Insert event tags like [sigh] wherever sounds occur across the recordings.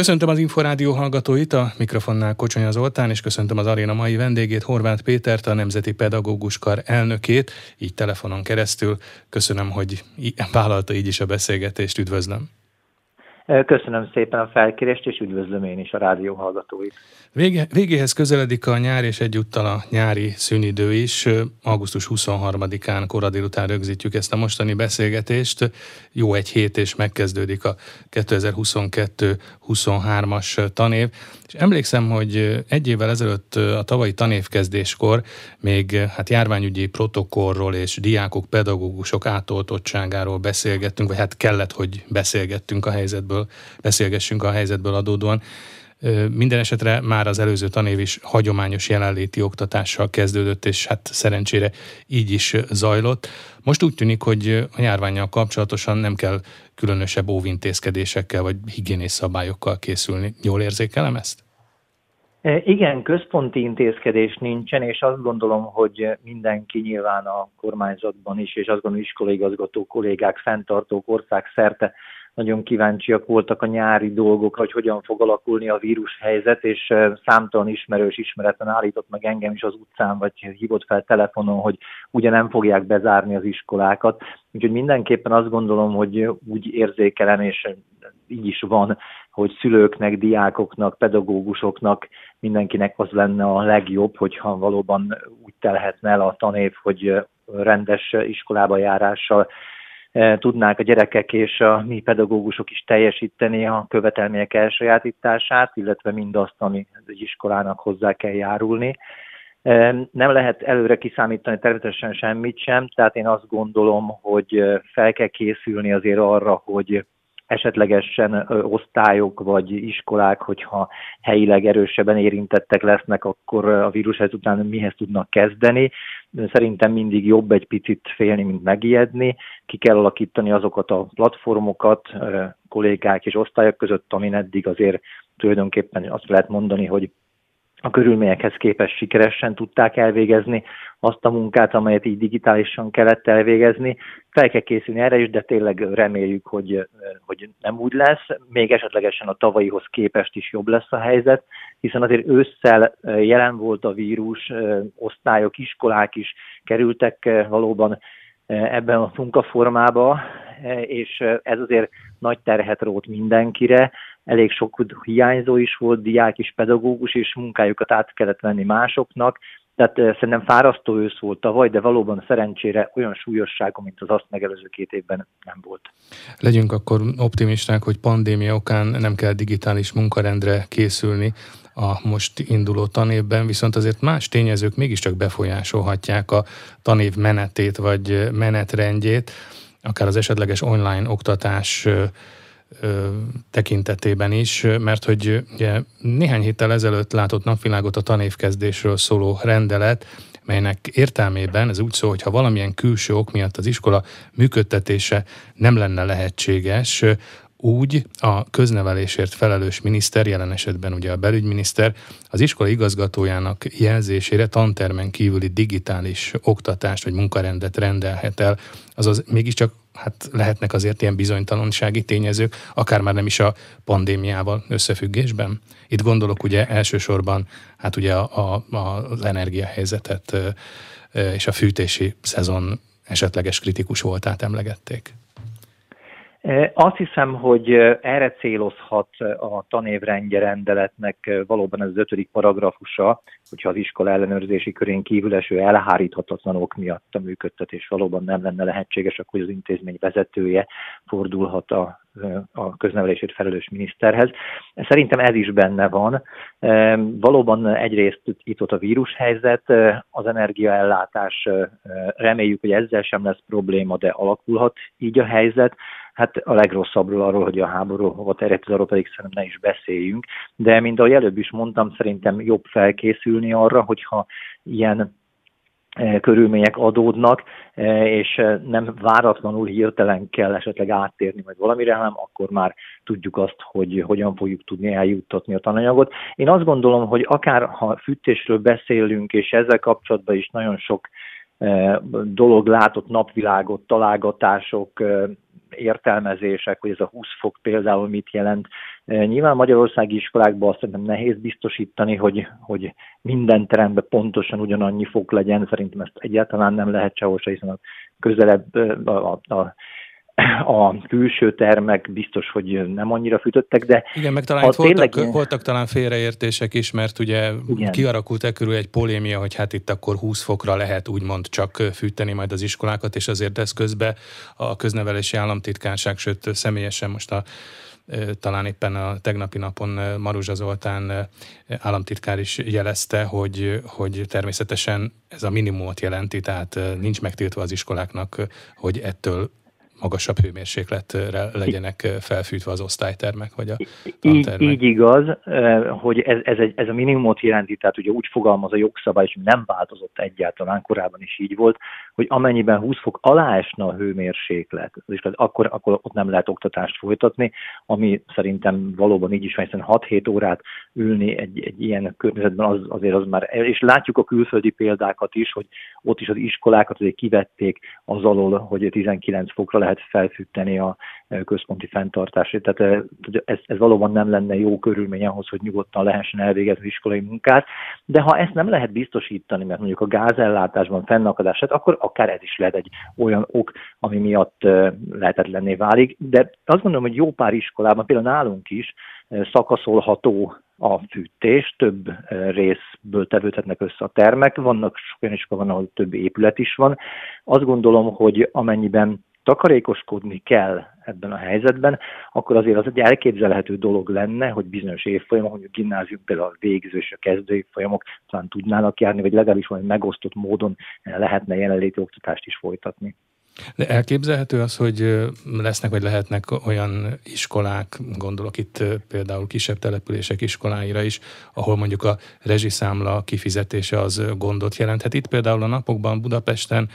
Köszöntöm az Inforádió hallgatóit, a mikrofonnál Kocsonya Zoltán, és köszöntöm az aréna mai vendégét, Horváth Pétert, a Nemzeti Pedagógus Kar elnökét, így telefonon keresztül. Köszönöm, hogy vállalta így is a beszélgetést, üdvözlöm. Köszönöm szépen a felkérést, és üdvözlöm én is a rádió hallgatóit. Vége, végéhez közeledik a nyár, és egyúttal a nyári szünidő is. Augusztus 23-án kora délután rögzítjük ezt a mostani beszélgetést. Jó egy hét, és megkezdődik a 2022-23-as tanév. És emlékszem, hogy egy évvel ezelőtt a tavalyi tanévkezdéskor még hát járványügyi protokollról és diákok, pedagógusok átoltottságáról beszélgettünk, vagy hát kellett, hogy beszélgettünk a helyzetből, beszélgessünk a helyzetből adódóan. Minden esetre már az előző tanév is hagyományos jelenléti oktatással kezdődött, és hát szerencsére így is zajlott. Most úgy tűnik, hogy a járványjal kapcsolatosan nem kell különösebb óvintézkedésekkel vagy higiénés szabályokkal készülni. Jól érzékelem ezt? Igen, központi intézkedés nincsen, és azt gondolom, hogy mindenki nyilván a kormányzatban is, és azt gondolom iskolaigazgató kollégák, fenntartók ország szerte nagyon kíváncsiak voltak a nyári dolgokra, hogy hogyan fog alakulni a vírushelyzet, és számtalan ismerős ismeretlen állított meg engem is az utcán, vagy hívott fel telefonon, hogy ugye nem fogják bezárni az iskolákat. Úgyhogy mindenképpen azt gondolom, hogy úgy érzékelem, és így is van, hogy szülőknek, diákoknak, pedagógusoknak, mindenkinek az lenne a legjobb, hogyha valóban úgy telhetne el a tanév, hogy rendes iskolába járással tudnák a gyerekek és a mi pedagógusok is teljesíteni a követelmények elsajátítását, illetve mindazt, ami egy iskolának hozzá kell járulni. E, nem lehet előre kiszámítani természetesen semmit sem, tehát én azt gondolom, hogy fel kell készülni azért arra, hogy esetlegesen osztályok vagy iskolák, hogyha helyileg erősebben érintettek lesznek, akkor a vírus után mihez tudnak kezdeni. Szerintem mindig jobb egy picit félni, mint megijedni. Ki kell alakítani azokat a platformokat kollégák és osztályok között, amin eddig azért tulajdonképpen azt lehet mondani, hogy a körülményekhez képest sikeresen tudták elvégezni azt a munkát, amelyet így digitálisan kellett elvégezni. Fel kell készülni erre is, de tényleg reméljük, hogy, hogy nem úgy lesz. Még esetlegesen a tavalyihoz képest is jobb lesz a helyzet, hiszen azért ősszel jelen volt a vírus, osztályok, iskolák is kerültek valóban ebben a munkaformába, és ez azért nagy terhet rót mindenkire, elég sok hiányzó is volt, diák is, pedagógus is, munkájukat át kellett venni másoknak, tehát szerintem fárasztó ősz volt tavaly, de valóban szerencsére olyan súlyossága, mint az azt megelőző két évben nem volt. Legyünk akkor optimisták, hogy pandémia okán nem kell digitális munkarendre készülni a most induló tanévben, viszont azért más tényezők mégiscsak befolyásolhatják a tanév menetét vagy menetrendjét, akár az esetleges online oktatás tekintetében is, mert hogy ugye, néhány héttel ezelőtt látott napvilágot a tanévkezdésről szóló rendelet, melynek értelmében ez úgy szól, hogy ha valamilyen külső ok miatt az iskola működtetése nem lenne lehetséges, úgy a köznevelésért felelős miniszter, jelen esetben ugye a belügyminiszter, az iskola igazgatójának jelzésére tantermen kívüli digitális oktatást vagy munkarendet rendelhet el. Azaz mégiscsak hát lehetnek azért ilyen bizonytalansági tényezők, akár már nem is a pandémiával összefüggésben. Itt gondolok ugye elsősorban hát ugye a, a, az energiahelyzetet és a fűtési szezon esetleges kritikus voltát emlegették. Azt hiszem, hogy erre célozhat a tanévrendje rendeletnek valóban ez az ötödik paragrafusa, hogyha az iskola ellenőrzési körén kívül eső elháríthatatlan ok miatt a működtetés valóban nem lenne lehetséges, akkor az intézmény vezetője fordulhat a, a köznevelését felelős miniszterhez. Szerintem ez is benne van. Valóban egyrészt itt ott a vírushelyzet, az energiaellátás, reméljük, hogy ezzel sem lesz probléma, de alakulhat így a helyzet hát a legrosszabbról arról, hogy a háború hova terjedt, arról pedig szerintem ne is beszéljünk. De mint ahogy előbb is mondtam, szerintem jobb felkészülni arra, hogyha ilyen e, körülmények adódnak, e, és e, nem váratlanul hirtelen kell esetleg áttérni vagy valamire, hanem akkor már tudjuk azt, hogy hogyan fogjuk tudni eljuttatni a tananyagot. Én azt gondolom, hogy akár ha fűtésről beszélünk, és ezzel kapcsolatban is nagyon sok dolog látott napvilágot, találgatások, értelmezések, hogy ez a 20 fok például mit jelent. Nyilván magyarországi iskolákban azt szerintem nehéz biztosítani, hogy, hogy minden teremben pontosan ugyanannyi fok legyen. Szerintem ezt egyáltalán nem lehet sehol se, hiszen a közelebb a, a, a a külső termek biztos, hogy nem annyira fűtöttek, de... Igen, meg talán itt voltak, tényleg... voltak talán félreértések is, mert ugye Igen. kiarakult e körül egy polémia, hogy hát itt akkor 20 fokra lehet úgymond csak fűteni majd az iskolákat, és azért ez közben a köznevelési államtitkárság, sőt személyesen most a talán éppen a tegnapi napon Maruzsa Zoltán államtitkár is jelezte, hogy, hogy természetesen ez a minimumot jelenti, tehát nincs megtiltva az iskoláknak, hogy ettől magasabb hőmérsékletre legyenek felfűtve az osztálytermek, vagy a tantermek. Így, így igaz, hogy ez, ez, egy, ez a minimumot jelenti, tehát ugye úgy fogalmaz a jogszabály, és nem változott egyáltalán, korábban is így volt, hogy amennyiben 20 fok alá esne a hőmérséklet, akkor, akkor ott nem lehet oktatást folytatni, ami szerintem valóban így is van, hiszen 6-7 órát ülni egy, egy ilyen környezetben az, azért az már, és látjuk a külföldi példákat is, hogy ott is az iskolákat azért kivették az alól, hogy 19 fokra lehet lehet felfűteni a e, központi fenntartását. Tehát e, ez, ez valóban nem lenne jó körülmény ahhoz, hogy nyugodtan lehessen elvégezni iskolai munkát, de ha ezt nem lehet biztosítani, mert mondjuk a gázellátásban fennakadását, akkor akár ez is lehet egy olyan ok, ami miatt e, lehetetlenné válik. De azt gondolom, hogy jó pár iskolában, például nálunk is szakaszolható a fűtés, több részből tevődhetnek össze a termek, vannak olyan iskola van, ahol több épület is van. Azt gondolom, hogy amennyiben takarékoskodni kell ebben a helyzetben, akkor azért az egy elképzelhető dolog lenne, hogy bizonyos évfolyamok, mondjuk gimnázium például a végző és a kezdő évfolyamok talán tudnának járni, vagy legalábbis valami megosztott módon lehetne jelenléti oktatást is folytatni. De elképzelhető az, hogy lesznek vagy lehetnek olyan iskolák, gondolok itt például kisebb települések iskoláira is, ahol mondjuk a rezsiszámla kifizetése az gondot jelenthet. Itt például a napokban Budapesten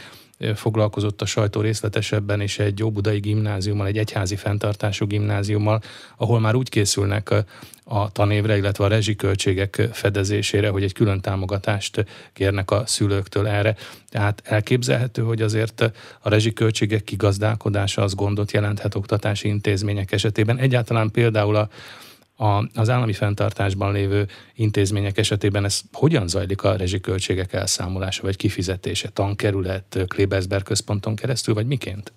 foglalkozott a sajtó részletesebben is egy óbudai gimnáziummal, egy egyházi fenntartású gimnáziummal, ahol már úgy készülnek a tanévre, illetve a rezsiköltségek fedezésére, hogy egy külön támogatást kérnek a szülőktől erre. Tehát elképzelhető, hogy azért a rezsiköltségek kigazdálkodása az gondot jelenthet oktatási intézmények esetében. Egyáltalán például a a, az állami fenntartásban lévő intézmények esetében ez hogyan zajlik a rezsiköltségek elszámolása vagy kifizetése? Tankerület, Klebersberg központon keresztül, vagy miként?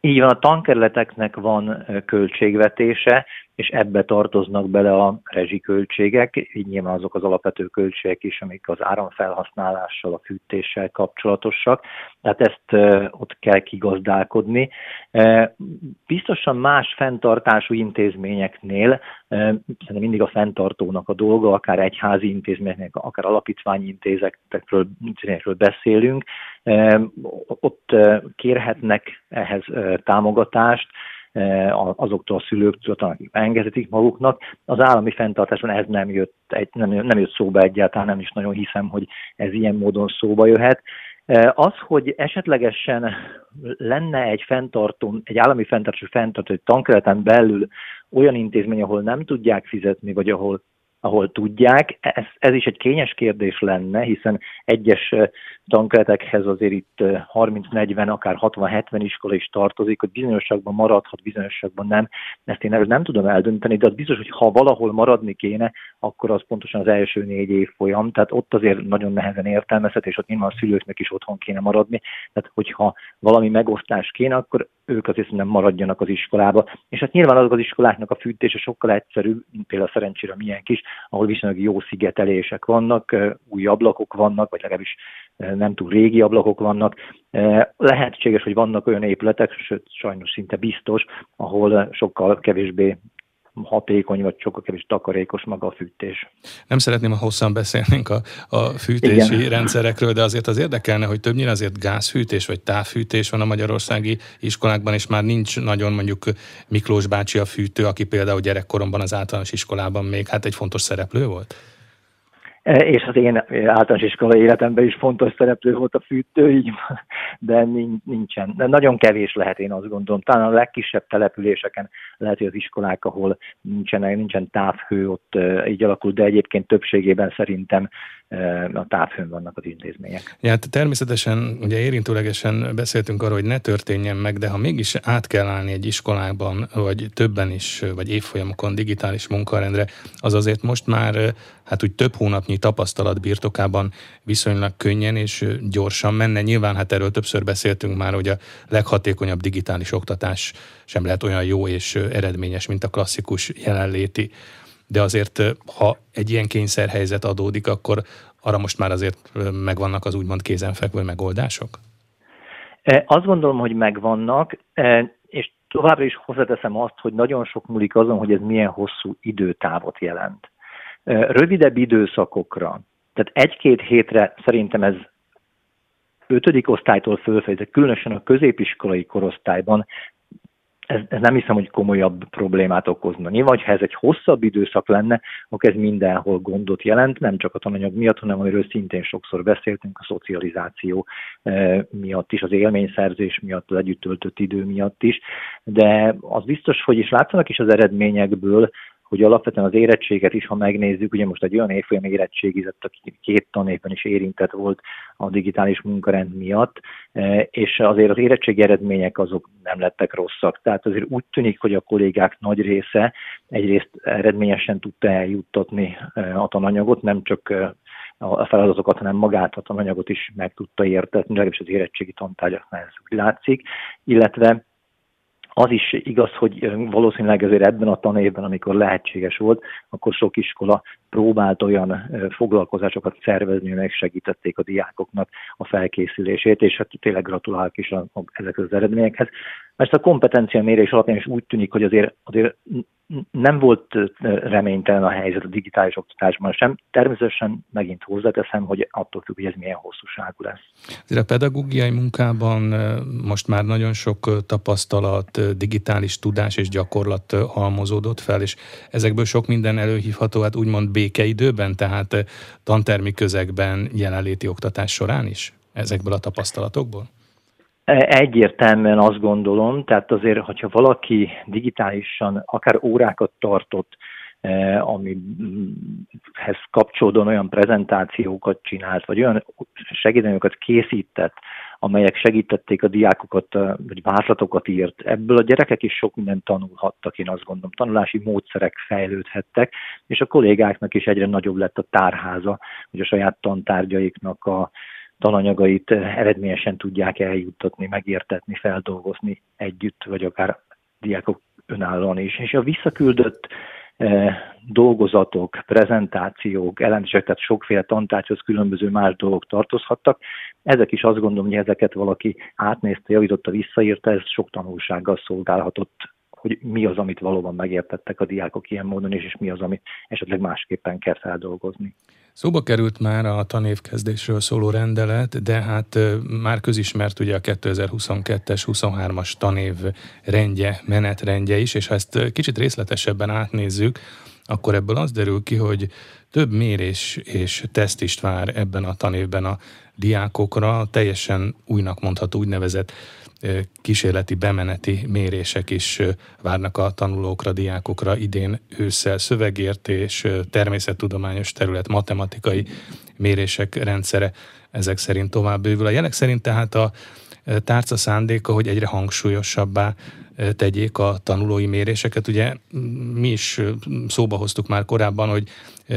Így van, a tankerületeknek van költségvetése, és ebbe tartoznak bele a rezsiköltségek, így nyilván azok az alapvető költségek is, amik az áramfelhasználással, a fűtéssel kapcsolatosak, tehát ezt ott kell kigazdálkodni. Biztosan más fenntartású intézményeknél, szerintem mindig a fenntartónak a dolga, akár egyházi intézményeknek, akár alapítványi intézetekről, beszélünk, ott kérhetnek ehhez támogatást, azoktól a szülőktől, akik engedhetik maguknak. Az állami fenntartáson ez nem jött, nem, nem jött szóba egyáltalán, nem is nagyon hiszem, hogy ez ilyen módon szóba jöhet. Az, hogy esetlegesen lenne egy fenntartó, egy állami fenntartó fenntartó, egy tankereten belül olyan intézmény, ahol nem tudják fizetni, vagy ahol ahol tudják. Ez, ez is egy kényes kérdés lenne, hiszen egyes tankeretekhez azért itt 30-40, akár 60-70 iskola is tartozik, hogy bizonyosságban maradhat, bizonyosságban nem. Ezt én nem tudom eldönteni, de az biztos, hogy ha valahol maradni kéne, akkor az pontosan az első négy év folyam, tehát ott azért nagyon nehezen értelmezhet, és ott nyilván a szülőknek is otthon kéne maradni. Tehát hogyha valami megosztás kéne, akkor ők azért nem maradjanak az iskolába. És hát nyilván azok az iskoláknak a fűtése sokkal egyszerűbb, például szerencsére milyen kis, ahol viszonylag jó szigetelések vannak, új ablakok vannak, vagy legalábbis nem túl régi ablakok vannak. Lehetséges, hogy vannak olyan épületek, sőt sajnos szinte biztos, ahol sokkal kevésbé hatékony, vagy sokkal kevés takarékos maga a fűtés. Nem szeretném, ha hosszan beszélnénk a, a fűtési Igen. rendszerekről, de azért az érdekelne, hogy többnyire azért gázfűtés vagy távfűtés van a magyarországi iskolákban, és már nincs nagyon mondjuk Miklós bácsi a fűtő, aki például gyerekkoromban az általános iskolában még hát egy fontos szereplő volt? E, és az én általános iskolai életemben is fontos szereplő volt a fűtő, így [laughs] de nincsen. De nagyon kevés lehet, én azt gondolom. Talán a legkisebb településeken lehet, hogy az iskolák, ahol nincsen, nincsen távhő, ott e, így alakul, de egyébként többségében szerintem a távhőn vannak az intézmények. Ja, hát természetesen ugye érintőlegesen beszéltünk arról, hogy ne történjen meg, de ha mégis át kell állni egy iskolában, vagy többen is, vagy évfolyamokon digitális munkarendre, az azért most már hát úgy több hónapnyi tapasztalat birtokában viszonylag könnyen és gyorsan menne. Nyilván hát erről többször beszéltünk már, hogy a leghatékonyabb digitális oktatás sem lehet olyan jó és eredményes, mint a klasszikus jelenléti. De azért, ha egy ilyen kényszerhelyzet adódik, akkor arra most már azért megvannak az úgymond kézenfekvő megoldások? Azt gondolom, hogy megvannak, és továbbra is hozzáteszem azt, hogy nagyon sok múlik azon, hogy ez milyen hosszú időtávot jelent rövidebb időszakokra, tehát egy-két hétre szerintem ez ötödik osztálytól fölfejezett, különösen a középiskolai korosztályban ez, ez nem hiszem, hogy komolyabb problémát okozna. Nyilván, ha ez egy hosszabb időszak lenne, akkor ez mindenhol gondot jelent, nem csak a tananyag miatt, hanem amiről szintén sokszor beszéltünk, a szocializáció miatt is, az élményszerzés miatt, az együtt töltött idő miatt is. De az biztos, hogy is látszanak is az eredményekből, hogy alapvetően az érettséget is, ha megnézzük, ugye most egy olyan évfolyam érettségizett, aki két tanévben is érintett volt a digitális munkarend miatt, e, és azért az érettségi eredmények azok nem lettek rosszak. Tehát azért úgy tűnik, hogy a kollégák nagy része egyrészt eredményesen tudta eljuttatni e, a tananyagot, nem csak e, a feladatokat, hanem magát a tananyagot is meg tudta értetni, legalábbis az érettségi tantárgyaknál ez úgy látszik, illetve az is igaz, hogy valószínűleg ezért ebben a tanévben, amikor lehetséges volt, akkor sok iskola próbált olyan foglalkozásokat szervezni, amelyek segítették a diákoknak a felkészülését, és hát tényleg gratulálok is a, a, ezekhez az eredményekhez. Mert a kompetencia mérés alapján is úgy tűnik, hogy azért, azért nem volt reménytelen a helyzet a digitális oktatásban sem. Természetesen megint hozzáteszem, hogy attól függ, hogy ez milyen hosszúságú lesz. Azért a pedagógiai munkában most már nagyon sok tapasztalat, digitális tudás és gyakorlat halmozódott fel, és ezekből sok minden előhívható, hát úgymond békeidőben, tehát tantermi közegben jelenléti oktatás során is ezekből a tapasztalatokból? Egyértelműen azt gondolom, tehát azért, hogyha valaki digitálisan akár órákat tartott, eh, amihez kapcsolódóan olyan prezentációkat csinált, vagy olyan segítőket készített, amelyek segítették a diákokat, eh, vagy vázlatokat írt. Ebből a gyerekek is sok mindent tanulhattak, én azt gondolom. Tanulási módszerek fejlődhettek, és a kollégáknak is egyre nagyobb lett a tárháza, hogy a saját tantárgyaiknak a tananyagait eredményesen tudják eljuttatni, megértetni, feldolgozni együtt, vagy akár diákok önállóan is. És a visszaküldött eh, dolgozatok, prezentációk, elemzések, tehát sokféle tantárgyhoz különböző más dolgok tartozhattak. Ezek is azt gondolom, hogy ezeket valaki átnézte, javította, visszaírta, ez sok tanulsággal szolgálhatott hogy mi az, amit valóban megértettek a diákok ilyen módon, és, és mi az, amit esetleg másképpen kell feldolgozni. Szóba került már a tanévkezdésről szóló rendelet, de hát már közismert ugye a 2022-es, 23-as tanév rendje, menetrendje is, és ha ezt kicsit részletesebben átnézzük, akkor ebből az derül ki, hogy több mérés és teszt is vár ebben a tanévben a diákokra, teljesen újnak mondható úgynevezett kísérleti bemeneti mérések is várnak a tanulókra, diákokra idén ősszel szövegértés, természettudományos terület, matematikai mérések rendszere ezek szerint tovább bővül. A jelek szerint tehát a tárca szándéka, hogy egyre hangsúlyosabbá tegyék a tanulói méréseket. Ugye mi is szóba hoztuk már korábban, hogy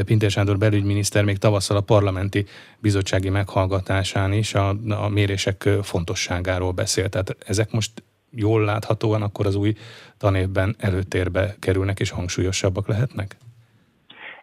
Pintér Sándor belügyminiszter még tavasszal a parlamenti bizottsági meghallgatásán is a, a mérések fontosságáról beszélt. Tehát ezek most jól láthatóan akkor az új tanévben előtérbe kerülnek és hangsúlyosabbak lehetnek?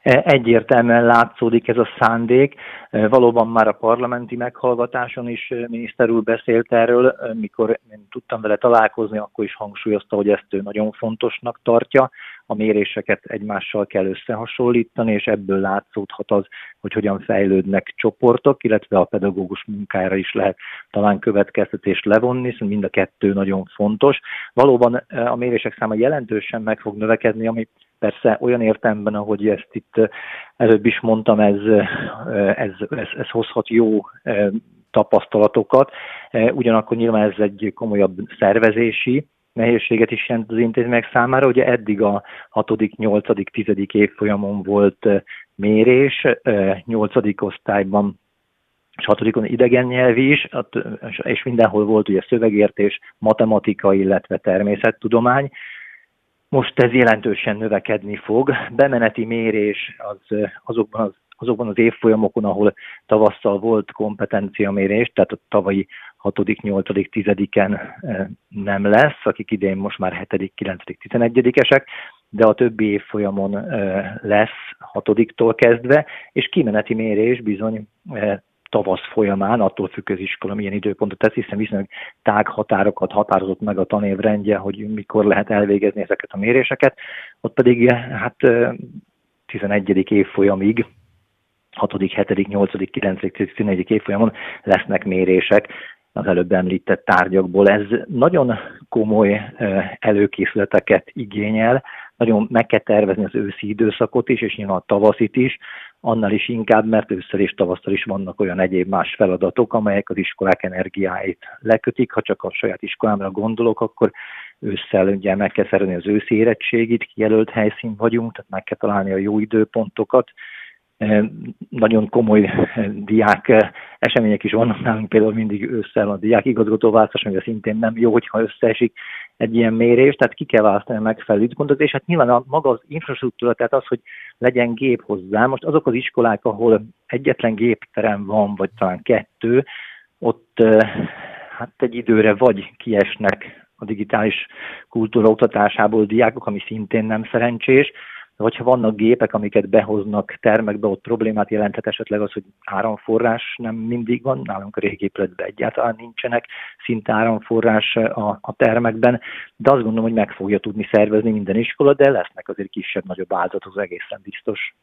Egyértelműen látszódik ez a szándék. Valóban már a parlamenti meghallgatáson is miniszter úr beszélt erről, mikor én tudtam vele találkozni, akkor is hangsúlyozta, hogy ezt ő nagyon fontosnak tartja. A méréseket egymással kell összehasonlítani, és ebből látszódhat az, hogy hogyan fejlődnek csoportok, illetve a pedagógus munkára is lehet talán következtetést levonni, hiszen mind a kettő nagyon fontos. Valóban a mérések száma jelentősen meg fog növekedni, ami persze olyan értelemben, ahogy ezt itt előbb is mondtam, ez, ez, ez, ez hozhat jó tapasztalatokat, ugyanakkor nyilván ez egy komolyabb szervezési nehézséget is jelent az intézmények számára. Ugye eddig a 6., 8., 10. évfolyamon volt mérés, 8. osztályban és hatodikon idegen nyelvi is, és mindenhol volt ugye szövegértés, matematika, illetve természettudomány. Most ez jelentősen növekedni fog. Bemeneti mérés az, azokban az azokban az évfolyamokon, ahol tavasszal volt kompetenciamérés, tehát a tavalyi 6., 8., 10-en nem lesz, akik idén most már 7., 9., 11-esek, de a többi évfolyamon lesz 6-tól kezdve, és kimeneti mérés bizony tavasz folyamán, attól függ az iskola milyen időpontot tesz, hiszen viszonylag tág határokat határozott meg a tanévrendje, hogy mikor lehet elvégezni ezeket a méréseket, ott pedig hát 11. évfolyamig 6., 7., 8., 9., 10., 11. évfolyamon lesznek mérések az előbb említett tárgyakból. Ez nagyon komoly előkészületeket igényel, nagyon meg kell tervezni az őszi időszakot is, és nyilván a tavaszit is, annál is inkább, mert ősszel és tavasztal is vannak olyan egyéb más feladatok, amelyek az iskolák energiáit lekötik. Ha csak a saját iskolámra gondolok, akkor ősszel ugye meg kell szerezni az őszi érettségit, kijelölt helyszín vagyunk, tehát meg kell találni a jó időpontokat, nagyon komoly diák események is vannak nálunk, például mindig ősszel a diák igazgatóváltás, ami szintén nem jó, hogyha összeesik egy ilyen mérés, tehát ki kell választani a megfelelő időpontot, és hát nyilván a maga az infrastruktúra, tehát az, hogy legyen gép hozzá. Most azok az iskolák, ahol egyetlen gépterem van, vagy talán kettő, ott hát egy időre vagy kiesnek a digitális kultúra oktatásából diákok, ami szintén nem szerencsés, vagy ha vannak gépek, amiket behoznak termekbe, ott problémát jelenthet esetleg az, hogy áramforrás nem mindig van, nálunk a régi épületben egyáltalán nincsenek szinte áramforrás a, a termekben, de azt gondolom, hogy meg fogja tudni szervezni minden iskola, de lesznek azért kisebb-nagyobb áldozatok, egészen biztos.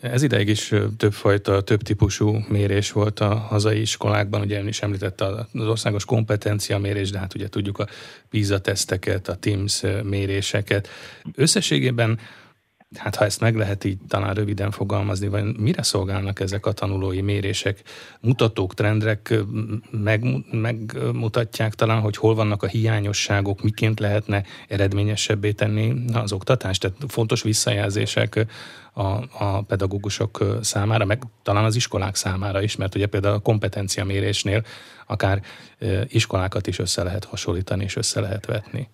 Ez ideig is többfajta, több típusú mérés volt a hazai iskolákban, ugye ön is említette az országos kompetencia mérés, de hát ugye tudjuk a PISA teszteket, a TIMS méréseket. Összességében Hát ha ezt meg lehet így talán röviden fogalmazni, vagy mire szolgálnak ezek a tanulói mérések? Mutatók, trendek meg, megmutatják talán, hogy hol vannak a hiányosságok, miként lehetne eredményesebbé tenni az oktatást? Tehát fontos visszajelzések a, a pedagógusok számára, meg talán az iskolák számára is, mert ugye például a kompetenciamérésnél akár iskolákat is össze lehet hasonlítani és össze lehet vetni.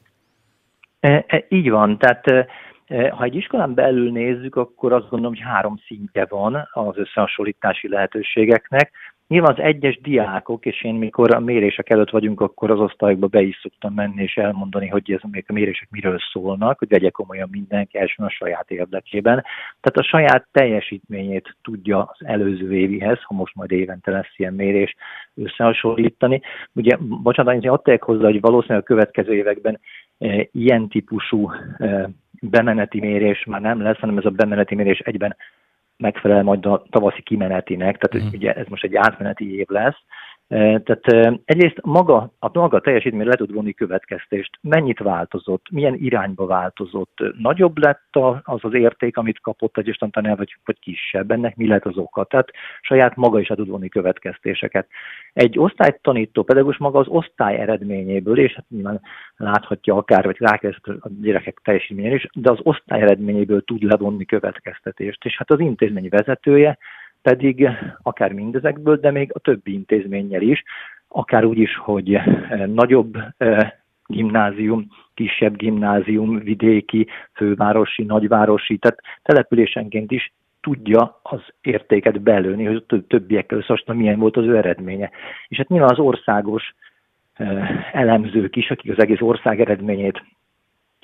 E, e, így van, tehát Eh, ha egy iskolán belül nézzük, akkor azt gondolom, hogy három szintje van az összehasonlítási lehetőségeknek. Nyilván az egyes diákok, és én mikor a mérések előtt vagyunk, akkor az osztályokba be is szoktam menni és elmondani, hogy ez a mérések miről szólnak, hogy vegye komolyan mindenki első a saját érdekében. Tehát a saját teljesítményét tudja az előző évihez, ha most majd évente lesz ilyen mérés, összehasonlítani. Ugye, bocsánat, én ott hozzá, hogy valószínűleg a következő években e, ilyen típusú e, bemeneti mérés már nem lesz, hanem ez a bemeneti mérés egyben megfelel majd a tavaszi kimenetinek, tehát mm. ugye ez most egy átmeneti év lesz, tehát egyrészt maga, a maga teljesítmény le tud vonni következtést. Mennyit változott, milyen irányba változott, nagyobb lett az az érték, amit kapott egy istentanár, vagy, vagy kisebb, ennek mi lett az oka. Tehát saját maga is le tud vonni következtéseket. Egy osztálytanító pedagógus maga az osztály eredményéből, és hát nyilván láthatja akár, vagy rákezdett a gyerekek teljesítményen is, de az osztály eredményéből tud levonni következtetést. És hát az intézmény vezetője, pedig akár mindezekből, de még a többi intézménnyel is, akár úgy is, hogy eh, nagyobb eh, gimnázium, kisebb gimnázium, vidéki, fővárosi, nagyvárosi, tehát településenként is tudja az értéket belőni, hogy a többiekkel összehasonlítva milyen volt az ő eredménye. És hát nyilván az országos eh, elemzők is, akik az egész ország eredményét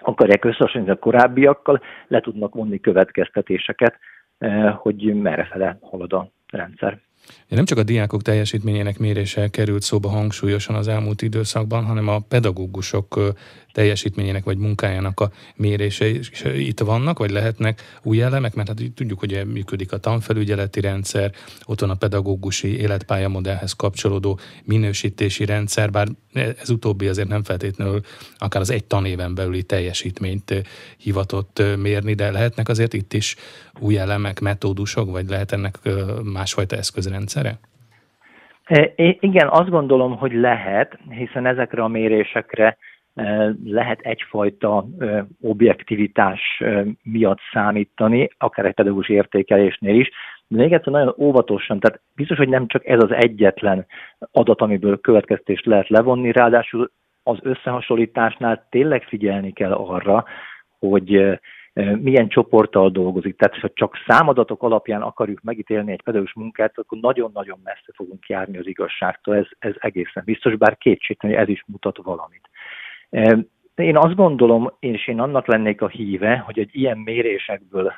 akarják összehasonlítani a korábbiakkal, le tudnak vonni következtetéseket, hogy merre fele halad a rendszer. Nem csak a diákok teljesítményének mérése került szóba hangsúlyosan az elmúlt időszakban, hanem a pedagógusok teljesítményének vagy munkájának a mérése is itt vannak, vagy lehetnek új elemek, mert hát tudjuk, hogy működik a tanfelügyeleti rendszer, ott van a pedagógusi életpályamodellhez kapcsolódó minősítési rendszer, bár ez utóbbi azért nem feltétlenül akár az egy tanéven belüli teljesítményt hivatott mérni, de lehetnek azért itt is új elemek, metódusok, vagy lehet ennek másfajta eszközrendszere? Igen, azt gondolom, hogy lehet, hiszen ezekre a mérésekre lehet egyfajta objektivitás miatt számítani, akár egy pedagógus értékelésnél is, de még egyszer nagyon óvatosan, tehát biztos, hogy nem csak ez az egyetlen adat, amiből következtést lehet levonni, ráadásul az összehasonlításnál tényleg figyelni kell arra, hogy milyen csoporttal dolgozik. Tehát, ha csak számadatok alapján akarjuk megítélni egy pedagógus munkát, akkor nagyon-nagyon messze fogunk járni az igazságtól. Ez, ez egészen biztos, bár kétségtelen, hogy ez is mutat valamit. Én azt gondolom, és én annak lennék a híve, hogy egy ilyen mérésekből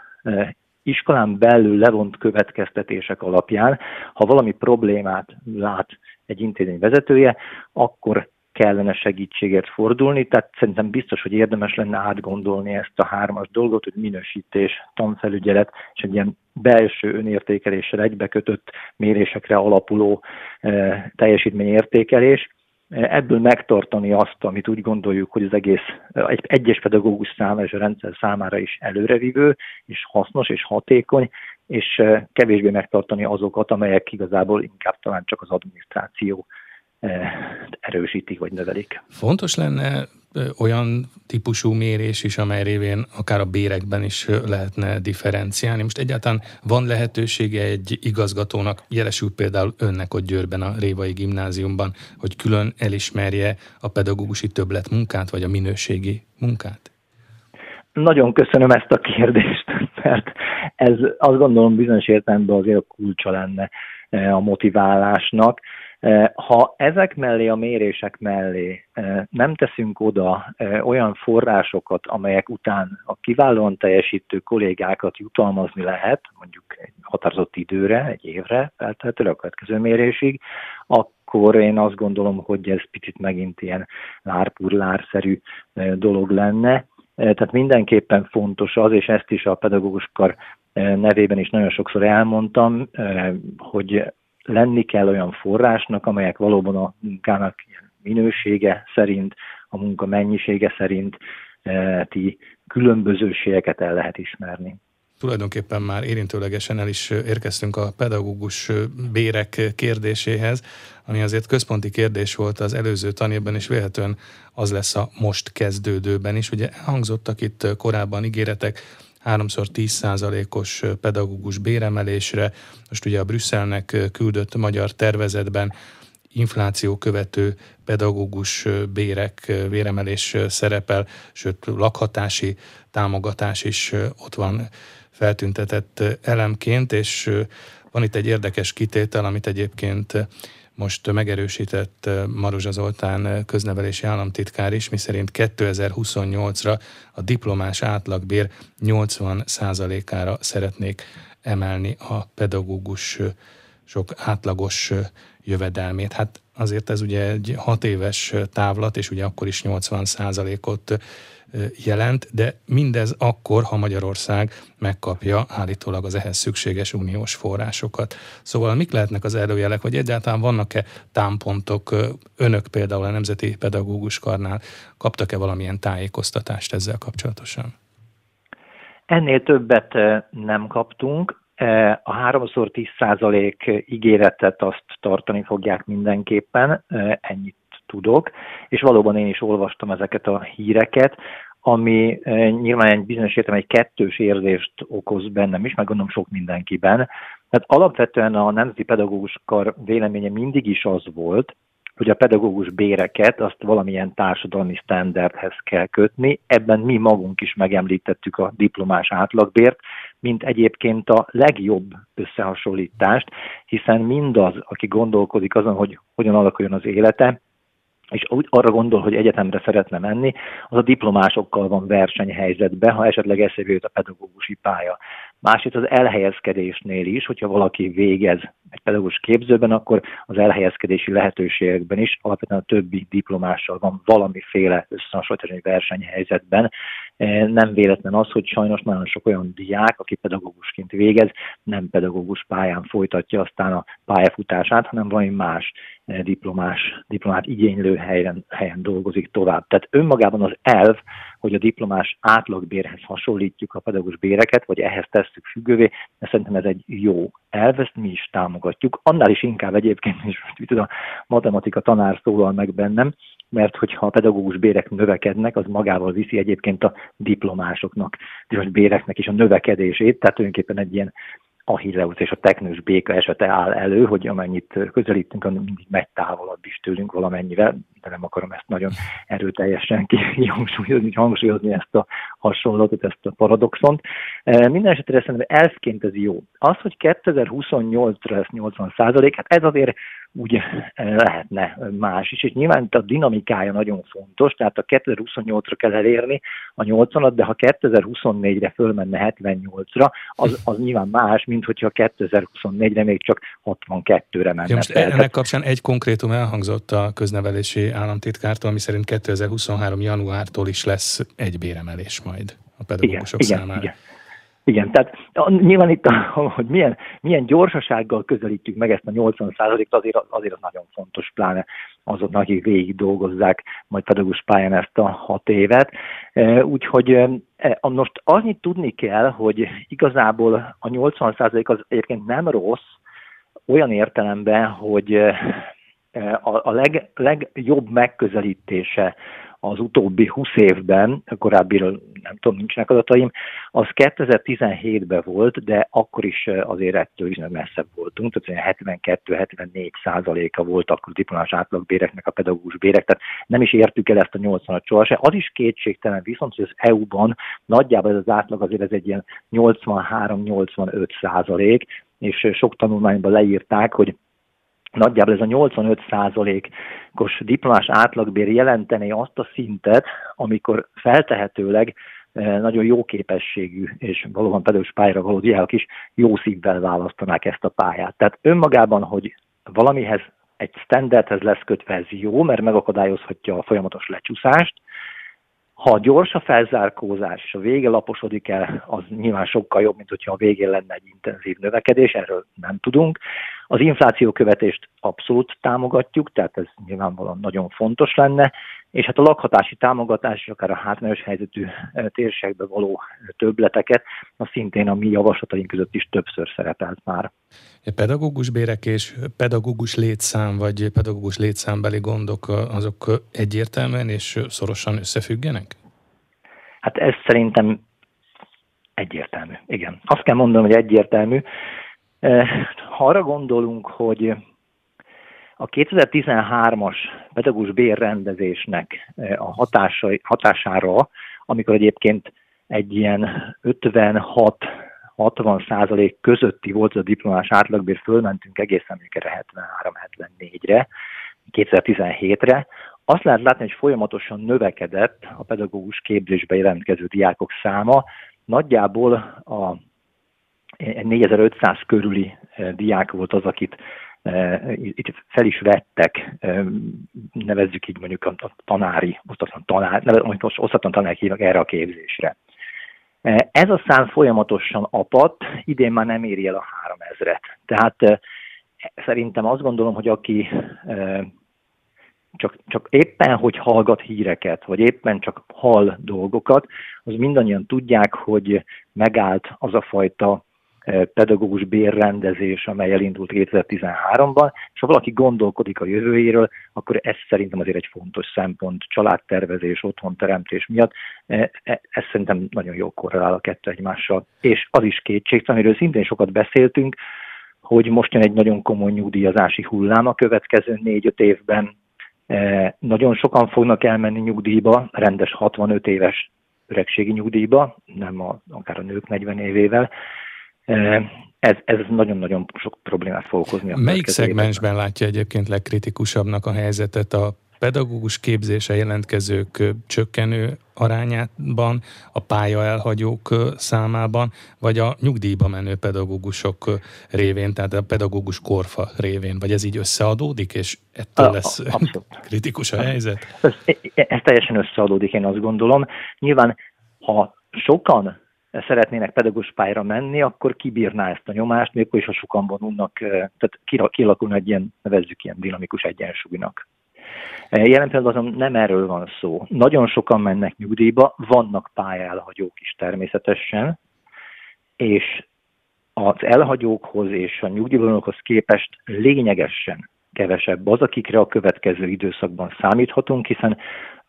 iskolán belül levont következtetések alapján, ha valami problémát lát egy intézmény vezetője, akkor kellene segítségért fordulni, tehát szerintem biztos, hogy érdemes lenne átgondolni ezt a hármas dolgot, hogy minősítés, tanfelügyelet és egy ilyen belső önértékeléssel egybekötött mérésekre alapuló e, teljesítményértékelés, ebből megtartani azt, amit úgy gondoljuk, hogy az egész egy egyes pedagógus számára és a rendszer számára is előrevívő, és hasznos és hatékony, és kevésbé megtartani azokat, amelyek igazából inkább talán csak az adminisztráció erősítik vagy növelik. Fontos lenne olyan típusú mérés is, amely révén akár a bérekben is lehetne differenciálni. Most egyáltalán van lehetősége egy igazgatónak, jelesül például önnek ott Győrben a Révai Gimnáziumban, hogy külön elismerje a pedagógusi többlet munkát, vagy a minőségi munkát? Nagyon köszönöm ezt a kérdést, [laughs] mert ez azt gondolom bizonyos értelemben azért a kulcsa lenne a motiválásnak. Eh, ha ezek mellé, a mérések mellé eh, nem teszünk oda eh, olyan forrásokat, amelyek után a kiválóan teljesítő kollégákat jutalmazni lehet, mondjuk egy határozott időre, egy évre, feltehetőleg a következő mérésig, akkor én azt gondolom, hogy ez picit megint ilyen lárpurlárszerű dolog lenne. Tehát mindenképpen fontos az, és ezt is a pedagógus kar nevében is nagyon sokszor elmondtam, hogy lenni kell olyan forrásnak, amelyek valóban a munkának minősége szerint, a munka mennyisége szerint e, ti különbözőségeket el lehet ismerni. Tulajdonképpen már érintőlegesen el is érkeztünk a pedagógus bérek kérdéséhez, ami azért központi kérdés volt az előző tanévben, és véletlenül az lesz a most kezdődőben is. Ugye elhangzottak itt korábban ígéretek háromszor 10%-os pedagógus béremelésre. Most ugye a Brüsszelnek küldött magyar tervezetben infláció követő pedagógus bérek, béremelés szerepel, sőt lakhatási támogatás is ott van feltüntetett elemként, és van itt egy érdekes kitétel, amit egyébként most megerősített Maruzsa Zoltán köznevelési államtitkár is, miszerint 2028-ra a diplomás átlagbér 80%-ára szeretnék emelni a pedagógus sok átlagos jövedelmét. Hát azért ez ugye egy hat éves távlat, és ugye akkor is 80%-ot jelent, de mindez akkor, ha Magyarország megkapja állítólag az ehhez szükséges uniós forrásokat. Szóval mik lehetnek az előjelek, vagy egyáltalán vannak-e támpontok, önök például a Nemzeti Pedagógus Karnál kaptak-e valamilyen tájékoztatást ezzel kapcsolatosan? Ennél többet nem kaptunk. A háromszor 10 százalék ígéretet azt tartani fogják mindenképpen, ennyit tudok, és valóban én is olvastam ezeket a híreket, ami eh, nyilván egy bizonyos értem egy kettős érzést okoz bennem is, meg gondolom sok mindenkiben. Tehát alapvetően a Nemzeti Pedagógus Kar véleménye mindig is az volt, hogy a pedagógus béreket azt valamilyen társadalmi standardhez kell kötni. Ebben mi magunk is megemlítettük a diplomás átlagbért, mint egyébként a legjobb összehasonlítást, hiszen mindaz, aki gondolkodik azon, hogy hogyan alakuljon az élete, és úgy arra gondol, hogy egyetemre szeretne menni, az a diplomásokkal van versenyhelyzetben, ha esetleg eszébe jut a pedagógusi pálya. Másrészt az elhelyezkedésnél is, hogyha valaki végez egy pedagógus képzőben, akkor az elhelyezkedési lehetőségekben is alapvetően a többi diplomással van valamiféle összehasonlítási versenyhelyzetben. E, nem véletlen az, hogy sajnos nagyon sok olyan diák, aki pedagógusként végez, nem pedagógus pályán folytatja aztán a pályafutását, hanem valami más e, diplomás, diplomát igénylő helyen, helyen dolgozik tovább. Tehát önmagában az elv, hogy a diplomás átlagbérhez hasonlítjuk a pedagógus béreket, vagy ehhez tesszük függővé, de szerintem ez egy jó elv, ezt mi is támogatjuk. Annál is inkább egyébként, és most a matematika tanár szólal meg bennem, mert hogyha a pedagógus bérek növekednek, az magával viszi egyébként a diplomásoknak, a béreknek is a növekedését, tehát tulajdonképpen egy ilyen Achilleus és a teknős béka esete áll elő, hogy amennyit közelítünk, mindig megy távolabb is tőlünk valamennyivel, de nem akarom ezt nagyon erőteljesen [laughs] kihangsúlyozni, hangsúlyozni ezt a hasonlatot, ezt a paradoxont. E, minden esetre szerintem elfként ez jó. Az, hogy 2028-ra lesz 80 százalék, hát ez azért úgy eh, lehetne más is, és nyilván a dinamikája nagyon fontos, tehát a 2028-ra kell elérni a 80-at, de ha 2024-re fölmenne 78-ra, az, az nyilván más, mint hogyha 2024-re még csak 62-re menne. Ja, most fel. ennek kapcsán egy konkrétum elhangzott a köznevelési államtitkártól, ami szerint 2023. januártól is lesz egy béremelés majd a pedagógusok igen, számára. Igen, igen. Igen, tehát nyilván itt, hogy milyen, milyen gyorsasággal közelítjük meg ezt a 80%-t, azért, azért az nagyon fontos, pláne azoknak, akik végig dolgozzák majd pedagógus pályán ezt a hat évet. E, úgyhogy e, most annyit tudni kell, hogy igazából a 80% az egyébként nem rossz, olyan értelemben, hogy e, a, a leg, legjobb megközelítése az utóbbi 20 évben, a korábbiről nem tudom, nincsenek adataim, az 2017-ben volt, de akkor is azért ettől is messzebb voltunk, tehát 72-74 százaléka volt akkor a diplomás átlagbéreknek a pedagógus bérek, tehát nem is értük el ezt a 80-at sohasem. Az is kétségtelen viszont, hogy az EU-ban nagyjából ez az átlag azért ez egy ilyen 83-85 százalék, és sok tanulmányban leírták, hogy nagyjából ez a 85 százalékos diplomás átlagbér jelenteni azt a szintet, amikor feltehetőleg eh, nagyon jó képességű és valóban pedagógus pályára való diákok is jó szívvel választanák ezt a pályát. Tehát önmagában, hogy valamihez egy standardhez lesz kötve, ez jó, mert megakadályozhatja a folyamatos lecsúszást, ha gyors a felzárkózás és a vége laposodik el, az nyilván sokkal jobb, mint hogyha a végén lenne egy intenzív növekedés, erről nem tudunk. Az infláció követést abszolút támogatjuk, tehát ez nyilvánvalóan nagyon fontos lenne, és hát a lakhatási támogatás és akár a hátrányos helyzetű térségbe való többleteket, az szintén a mi javaslataink között is többször szerepelt már. Pedagógus bérek és pedagógus létszám, vagy pedagógus létszámbeli gondok, azok egyértelműen és szorosan összefüggenek? Hát ez szerintem egyértelmű, igen. Azt kell mondanom, hogy egyértelmű. Ha arra gondolunk, hogy a 2013-as pedagógus bérrendezésnek a hatása, hatására, amikor egyébként egy ilyen 56 60 százalék közötti volt a diplomás átlagbér, fölmentünk egészen erre 73-74-re, 2017-re, azt lehet látni, hogy folyamatosan növekedett a pedagógus képzésbe jelentkező diákok száma. Nagyjából a 4500 körüli eh, diák volt az, akit Eh, itt fel is vettek, eh, nevezzük így mondjuk a tanári, osztatlan tanár, most osztatlan tanárok hívnak erre a képzésre. Ez a szám folyamatosan apat, idén már nem éri el a 3000-et. Tehát szerintem azt gondolom, hogy aki csak, csak éppen, hogy hallgat híreket, vagy éppen csak hall dolgokat, az mindannyian tudják, hogy megállt az a fajta pedagógus bérrendezés, amely elindult 2013-ban, és ha valaki gondolkodik a jövőjéről, akkor ez szerintem azért egy fontos szempont családtervezés, otthonteremtés miatt. E, e, ez szerintem nagyon jó korrelál a kettő egymással. És az is kétségtelen, amiről szintén sokat beszéltünk, hogy most jön egy nagyon komoly nyugdíjazási hullám a következő négy-öt évben. Nagyon sokan fognak elmenni nyugdíjba, rendes 65 éves öregségi nyugdíjba, nem a, akár a nők 40 évével, ez, ez nagyon-nagyon sok problémát fog okozni. Melyik szegmensben látja egyébként legkritikusabbnak a helyzetet a pedagógus képzése jelentkezők csökkenő arányában, a pálya elhagyók számában, vagy a nyugdíjba menő pedagógusok révén, tehát a pedagógus korfa révén, vagy ez így összeadódik, és ettől lesz Abszolút. [laughs] kritikus a helyzet? Ez, ez teljesen összeadódik, én azt gondolom. Nyilván, ha sokan szeretnének pedagógus pályára menni, akkor kibírná ezt a nyomást, még is, ha sokan vonulnak, tehát kialakulna egy ilyen, nevezzük ilyen dinamikus egyensúlynak. Jelen pillanatban nem erről van szó. Nagyon sokan mennek nyugdíjba, vannak pályálhagyók is természetesen, és az elhagyókhoz és a nyugdíjvonókhoz képest lényegesen kevesebb az, akikre a következő időszakban számíthatunk, hiszen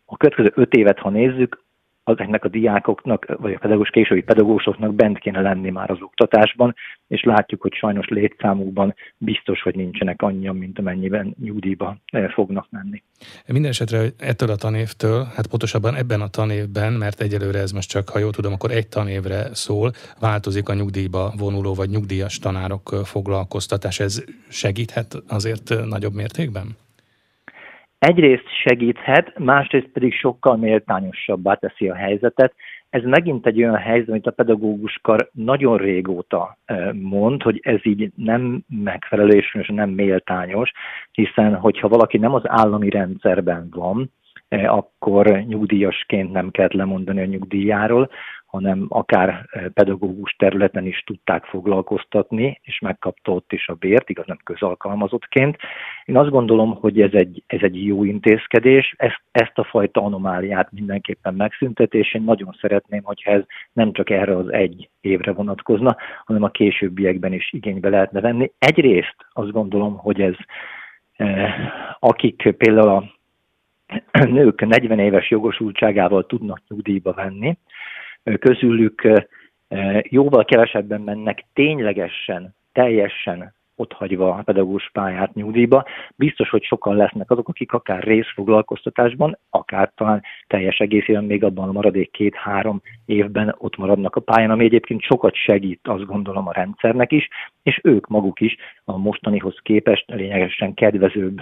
a következő öt évet, ha nézzük, ezeknek a diákoknak, vagy a pedagógus későbbi pedagógusoknak bent kéne lenni már az oktatásban, és látjuk, hogy sajnos létszámukban biztos, hogy nincsenek annyian, mint amennyiben nyugdíjba eh, fognak menni. Minden esetre ettől a tanévtől, hát pontosabban ebben a tanévben, mert egyelőre ez most csak, ha jól tudom, akkor egy tanévre szól, változik a nyugdíjba vonuló vagy nyugdíjas tanárok eh, foglalkoztatás. Ez segíthet azért eh, nagyobb mértékben? Egyrészt segíthet, másrészt pedig sokkal méltányosabbá teszi a helyzetet. Ez megint egy olyan helyzet, amit a pedagóguskar nagyon régóta mond, hogy ez így nem megfelelő és nem méltányos, hiszen hogyha valaki nem az állami rendszerben van, akkor nyugdíjasként nem kell lemondani a nyugdíjáról, hanem akár eh, pedagógus területen is tudták foglalkoztatni, és megkapta ott is a bért, igaz nem közalkalmazottként. Én azt gondolom, hogy ez egy, ez egy jó intézkedés, ezt, ezt a fajta anomáliát mindenképpen megszüntet, és én nagyon szeretném, hogyha ez nem csak erre az egy évre vonatkozna, hanem a későbbiekben is igénybe lehetne venni. Egyrészt azt gondolom, hogy ez eh, akik például a nők 40 éves jogosultságával tudnak nyugdíjba venni, közülük jóval kevesebben mennek ténylegesen, teljesen otthagyva a pedagógus pályát nyugdíjba. Biztos, hogy sokan lesznek azok, akik akár részfoglalkoztatásban, akár talán teljes egészében még abban a maradék két-három évben ott maradnak a pályán, ami egyébként sokat segít, azt gondolom a rendszernek is, és ők maguk is a mostanihoz képest lényegesen kedvezőbb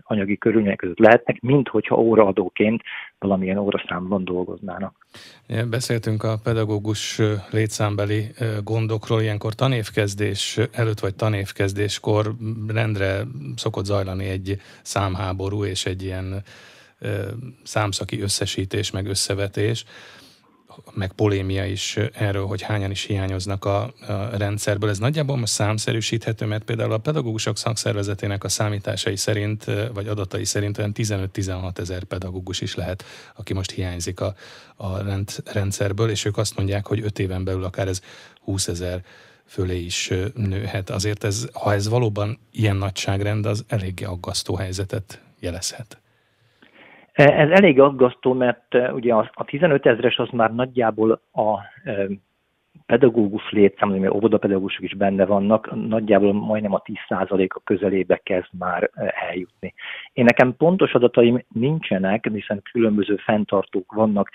anyagi körülmények között lehetnek, mint hogyha óraadóként valamilyen óraszámban dolgoznának. Beszéltünk a pedagógus létszámbeli gondokról, ilyenkor tanévkezdés előtt vagy tanévkezdéskor rendre szokott zajlani egy számháború és egy ilyen számszaki összesítés, meg összevetés meg polémia is erről, hogy hányan is hiányoznak a, a rendszerből. Ez nagyjából most számszerűsíthető, mert például a pedagógusok szakszervezetének a számításai szerint, vagy adatai szerint olyan 15-16 ezer pedagógus is lehet, aki most hiányzik a, a rend, rendszerből, és ők azt mondják, hogy 5 éven belül akár ez 20 ezer fölé is nőhet. Azért ez, ha ez valóban ilyen nagyságrend, az eléggé aggasztó helyzetet jelezhet. Ez elég aggasztó, mert ugye a 15 ezres az már nagyjából a pedagógus létszám, mert óvodapedagógusok is benne vannak, nagyjából majdnem a 10%-a közelébe kezd már eljutni. Én nekem pontos adataim nincsenek, hiszen különböző fenntartók vannak,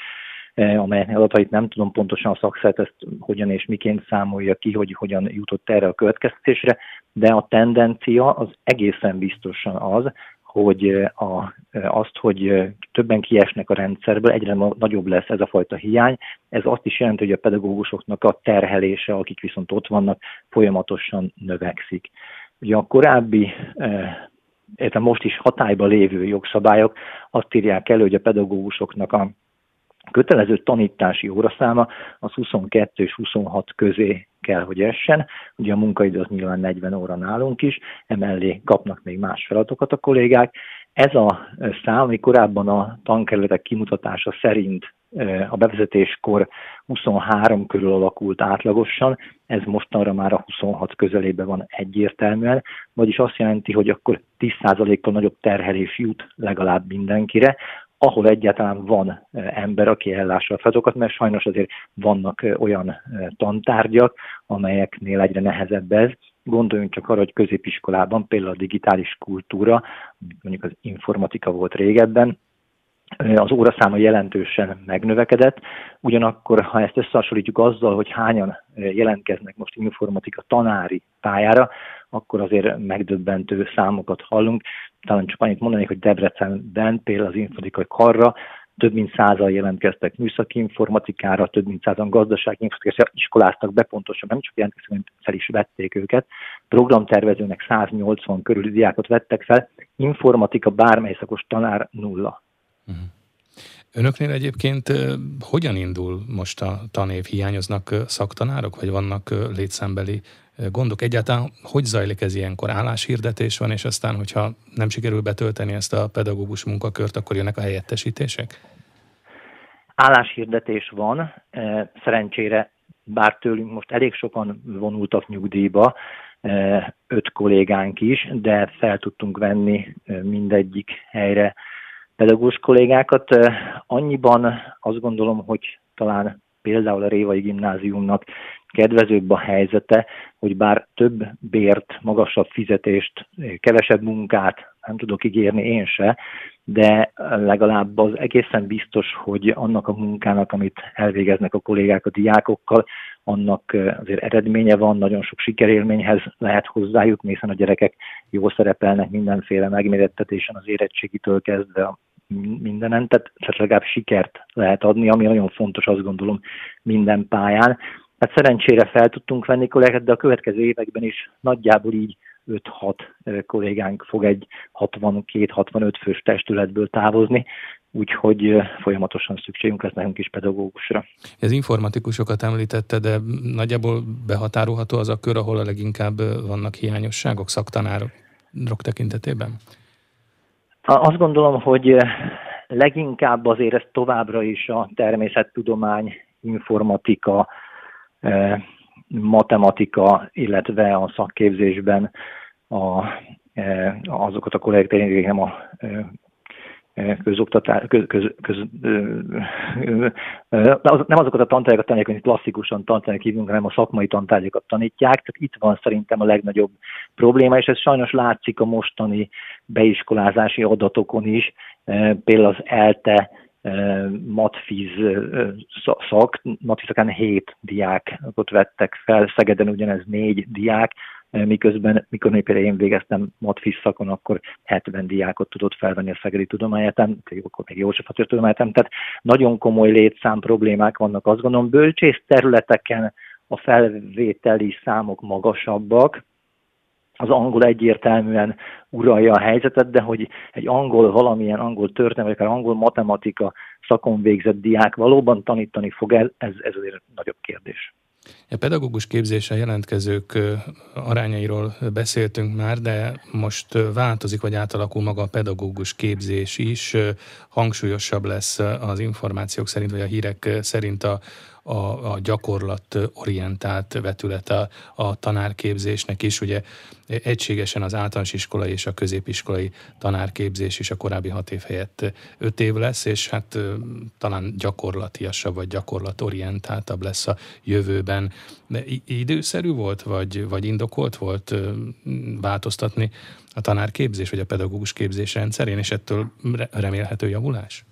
amelyek adatait nem tudom pontosan a szakszert ezt hogyan és miként számolja ki, hogy hogyan jutott erre a következtetésre, de a tendencia az egészen biztosan az, hogy a, azt, hogy többen kiesnek a rendszerből, egyre nagyobb lesz ez a fajta hiány. Ez azt is jelenti, hogy a pedagógusoknak a terhelése, akik viszont ott vannak, folyamatosan növekszik. Ugye a korábbi a most is hatályba lévő jogszabályok azt írják elő, hogy a pedagógusoknak a kötelező tanítási óraszáma az 22 és 26 közé kell, hogy essen. Ugye a munkaidő az nyilván 40 óra nálunk is, emellé kapnak még más feladatokat a kollégák. Ez a szám, ami korábban a tankerületek kimutatása szerint a bevezetéskor 23 körül alakult átlagosan, ez mostanra már a 26 közelébe van egyértelműen, vagyis azt jelenti, hogy akkor 10%-kal nagyobb terhelés jut legalább mindenkire, ahol egyáltalán van eh, ember, aki ellássa a feladatokat, mert sajnos azért vannak eh, olyan eh, tantárgyak, amelyeknél egyre nehezebb ez. Gondoljunk csak arra, hogy középiskolában például a digitális kultúra, mondjuk az informatika volt régebben, az óraszáma jelentősen megnövekedett, ugyanakkor, ha ezt összehasonlítjuk azzal, hogy hányan jelentkeznek most informatika tanári pályára, akkor azért megdöbbentő számokat hallunk. talán csak annyit mondanék, hogy Debrecenben például az informatikai karra több mint százal jelentkeztek műszaki informatikára, több mint százan gazdasági informatikára iskoláztak be, pontosan nem csak jelentkeztek, hanem fel is vették őket. Programtervezőnek 180 körüli diákot vettek fel, informatika bármely szakos tanár nulla. Uh-huh. Önöknél egyébként hogyan indul most a tanév? Hiányoznak szaktanárok, vagy vannak létszámbeli gondok? Egyáltalán hogy zajlik ez ilyenkor? Álláshirdetés van, és aztán, hogyha nem sikerül betölteni ezt a pedagógus munkakört, akkor jönnek a helyettesítések? Álláshirdetés van, szerencsére bár tőlünk most elég sokan vonultak nyugdíjba, öt kollégánk is, de fel tudtunk venni mindegyik helyre pedagógus kollégákat. Annyiban azt gondolom, hogy talán például a Révai Gimnáziumnak kedvezőbb a helyzete, hogy bár több bért, magasabb fizetést, kevesebb munkát nem tudok ígérni én se, de legalább az egészen biztos, hogy annak a munkának, amit elvégeznek a kollégák a diákokkal, annak azért eredménye van, nagyon sok sikerélményhez lehet hozzájutni, hiszen a gyerekek jól szerepelnek mindenféle megmérettetésen az érettségitől kezdve mindenen, tehát, tehát legalább sikert lehet adni, ami nagyon fontos, azt gondolom, minden pályán. Hát szerencsére fel tudtunk venni kollégát, de a következő években is nagyjából így 5-6 kollégánk fog egy 62-65 fős testületből távozni, úgyhogy folyamatosan szükségünk lesz nekünk is pedagógusra. Ez informatikusokat említette, de nagyjából behatárolható az a kör, ahol a leginkább vannak hiányosságok szaktanárok tekintetében? Azt gondolom, hogy leginkább azért ez továbbra is a természettudomány, informatika, matematika, illetve a szakképzésben a, azokat a kollégák, nem a közoktatás, köz, köz, köz, nem azokat a tantárgyakat tanítják, amit klasszikusan tantárgyak hívunk, hanem a szakmai tantárgyakat tanítják. Tehát itt van szerintem a legnagyobb probléma, és ez sajnos látszik a mostani beiskolázási adatokon is. Például az ELTE matfiz szak, matfizakán 7 diákot vettek fel, Szegeden ugyanez 4 diák, miközben mikor például én végeztem matfiz szakon, akkor 70 diákot tudott felvenni a Szegedi Tudományegyetem, akkor még József Attila Tudományegyetem, tehát nagyon komoly létszám problémák vannak, azt gondolom, bölcsész területeken a felvételi számok magasabbak, az angol egyértelműen uralja a helyzetet, de hogy egy angol, valamilyen angol történelmi, vagy angol matematika szakon végzett diák valóban tanítani fog el, ez, ez azért nagyobb kérdés. A pedagógus képzése jelentkezők arányairól beszéltünk már, de most változik, vagy átalakul maga a pedagógus képzés is. Hangsúlyosabb lesz az információk szerint, vagy a hírek szerint a, a, a gyakorlat orientált vetülete a tanárképzésnek is. Ugye egységesen az általános iskolai és a középiskolai tanárképzés is a korábbi hat év helyett öt év lesz, és hát talán gyakorlatiasabb vagy gyakorlatorientáltabb lesz a jövőben. De időszerű volt, vagy, vagy indokolt volt változtatni a tanárképzés, vagy a pedagógus képzés rendszerén, és ettől remélhető javulás?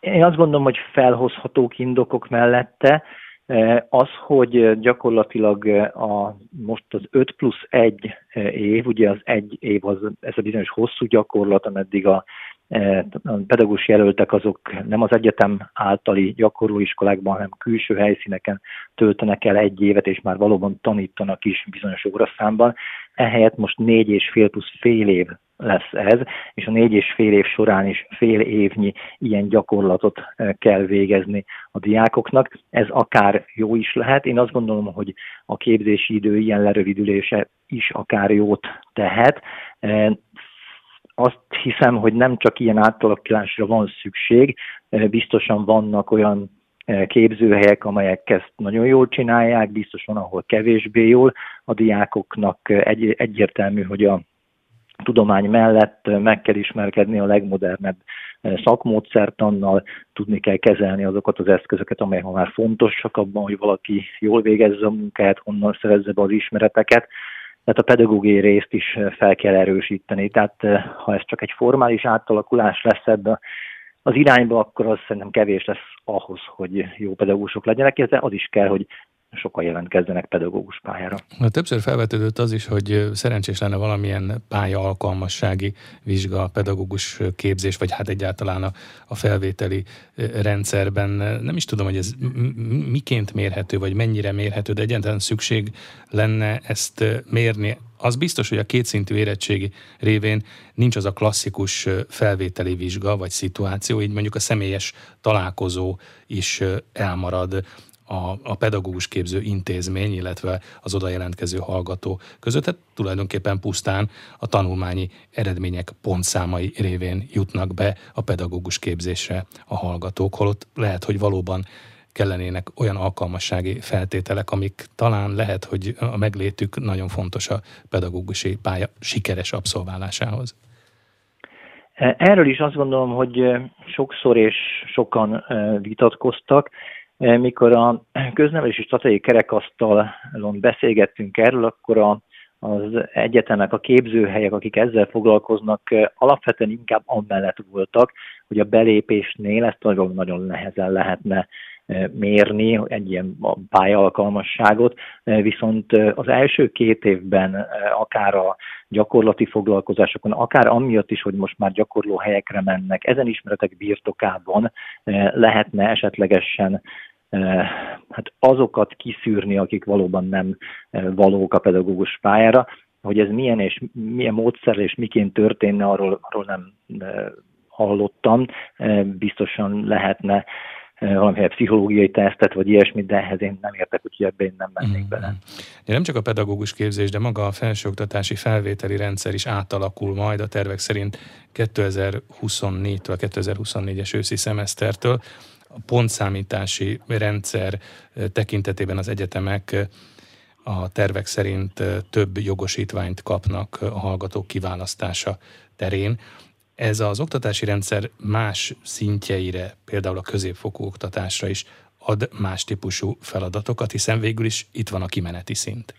Én azt gondolom, hogy felhozhatók indokok mellette. Az, hogy gyakorlatilag a, most az 5 plusz 1 év, ugye az egy év az ez a bizonyos hosszú gyakorlat, ameddig a a pedagógus jelöltek azok nem az egyetem általi gyakorlóiskolákban, hanem külső helyszíneken töltenek el egy évet, és már valóban tanítanak is bizonyos óraszámban. Ehelyett most négy és fél plusz fél év lesz ez, és a négy és fél év során is fél évnyi ilyen gyakorlatot eh, kell végezni a diákoknak. Ez akár jó is lehet. Én azt gondolom, hogy a képzési idő ilyen lerövidülése is akár jót tehet. Eh, azt hiszem, hogy nem csak ilyen átalakulásra van szükség, eh, biztosan vannak olyan képzőhelyek, amelyek ezt nagyon jól csinálják, biztos van, ahol kevésbé jól. A diákoknak egy, egyértelmű, hogy a tudomány mellett meg kell ismerkedni a legmodernebb szakmódszertannal, tudni kell kezelni azokat az eszközöket, amelyek már fontosak abban, hogy valaki jól végezze a munkát, honnan szerezze be az ismereteket. Tehát a pedagógiai részt is fel kell erősíteni. Tehát ha ez csak egy formális átalakulás lesz ebbe az irányba, akkor az szerintem kevés lesz ahhoz, hogy jó pedagógusok legyenek, de az is kell, hogy sokan jelentkezzenek pedagógus pályára. Többször felvetődött az is, hogy szerencsés lenne valamilyen pálya alkalmassági vizsga, pedagógus képzés, vagy hát egyáltalán a, a felvételi rendszerben. Nem is tudom, hogy ez miként mérhető, vagy mennyire mérhető, de egyáltalán szükség lenne ezt mérni az biztos, hogy a kétszintű érettségi révén nincs az a klasszikus felvételi vizsga vagy szituáció, így mondjuk a személyes találkozó is elmarad a, a pedagógus képző intézmény, illetve az oda jelentkező hallgató között. Tehát tulajdonképpen pusztán a tanulmányi eredmények pontszámai révén jutnak be a pedagógus képzésre a hallgatók, holott lehet, hogy valóban kellenének olyan alkalmassági feltételek, amik talán lehet, hogy a meglétük nagyon fontos a pedagógusi pálya sikeres abszolválásához. Erről is azt gondolom, hogy sokszor és sokan vitatkoztak, mikor a köznevelési stratégiai kerekasztalon beszélgettünk erről, akkor a, az egyetemek, a képzőhelyek, akik ezzel foglalkoznak, alapvetően inkább amellett voltak, hogy a belépésnél ezt nagyon, nagyon nehezen lehetne mérni, egy ilyen pályalkalmasságot, viszont az első két évben akár a gyakorlati foglalkozásokon, akár amiatt is, hogy most már gyakorló helyekre mennek, ezen ismeretek birtokában lehetne esetlegesen hát azokat kiszűrni, akik valóban nem valók a pedagógus pályára, hogy ez milyen és milyen módszer és miként történne, arról, arról nem hallottam. Biztosan lehetne valamilyen pszichológiai tesztet, vagy ilyesmit, de ehhez én nem értek, úgyhogy ebbe én nem mennék mm-hmm. bele. Ja, nem csak a pedagógus képzés, de maga a felsőoktatási felvételi rendszer is átalakul majd a tervek szerint 2024-től, 2024-es őszi szemesztertől. A pontszámítási rendszer tekintetében az egyetemek a tervek szerint több jogosítványt kapnak a hallgatók kiválasztása terén ez az oktatási rendszer más szintjeire, például a középfokú oktatásra is ad más típusú feladatokat, hiszen végül is itt van a kimeneti szint.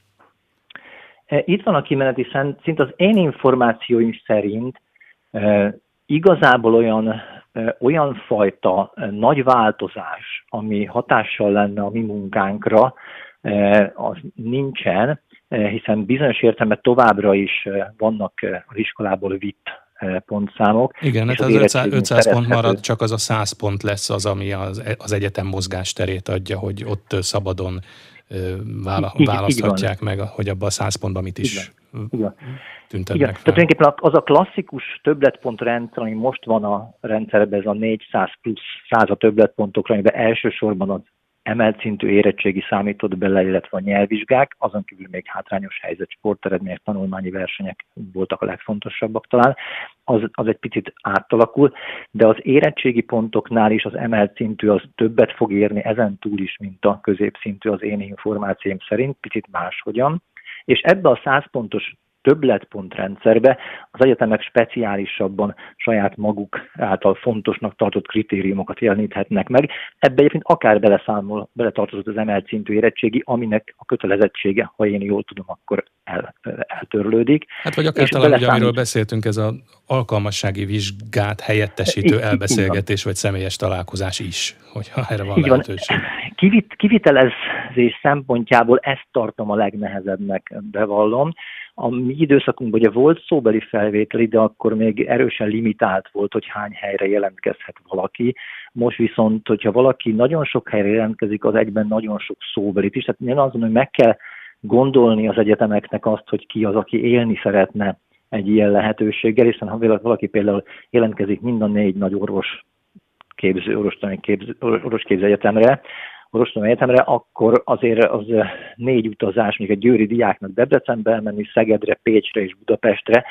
E, itt van a kimeneti szint. Az én információim szerint e, igazából olyan, e, olyan fajta nagy változás, ami hatással lenne a mi munkánkra, az nincsen, hiszen bizonyos értelemben továbbra is vannak az iskolából vitt pontszámok. Igen, hát az 500, 500 pont marad, csak az a 100 pont lesz az, ami az, az egyetem mozgásterét adja, hogy ott szabadon vála, így, választhatják így meg, hogy abban a 100 pontban mit is Igen. tüntetnek Igen. fel. Tehát tulajdonképpen az a klasszikus többletpontrendszer, ami most van a rendszerben, ez a 400 plusz 100 a többletpontokra, amiben elsősorban az emelt szintű érettségi számított bele, illetve a nyelvvizsgák, azon kívül még hátrányos helyzet, sporteredmények, tanulmányi versenyek voltak a legfontosabbak talán, az, az egy picit átalakul, de az érettségi pontoknál is az emelt szintű az többet fog érni ezen túl is, mint a középszintű az én információim szerint, picit máshogyan. És ebbe a 100 pontos többletpontrendszerbe az egyetemek speciálisabban saját maguk által fontosnak tartott kritériumokat jeleníthetnek meg. Ebbe egyébként akár beleszámol, beletartozott az emelt szintű érettségi, aminek a kötelezettsége, ha én jól tudom, akkor el, eltörlődik. Hát vagy akár talán, beleszámít... ugye, amiről beszéltünk, ez az alkalmassági vizsgát helyettesítő elbeszélgetés vagy személyes találkozás is, hogyha erre van Így lehetőség. Kivit, kivitelezés szempontjából ezt tartom a legnehezebbnek, bevallom. A mi időszakunkban ugye volt szóbeli felvétel, de akkor még erősen limitált volt, hogy hány helyre jelentkezhet valaki. Most viszont, hogyha valaki nagyon sok helyre jelentkezik, az egyben nagyon sok szóbelit is. Tehát én azt mondom, hogy meg kell gondolni az egyetemeknek azt, hogy ki az, aki élni szeretne egy ilyen lehetőséggel, hiszen ha valaki például jelentkezik mind a négy nagy orvos képző, orvostanai képző, orvosképző egyetemre, Orostom Egyetemre, akkor azért az négy utazás, még egy győri diáknak Debrecenbe elmenni, Szegedre, Pécsre és Budapestre,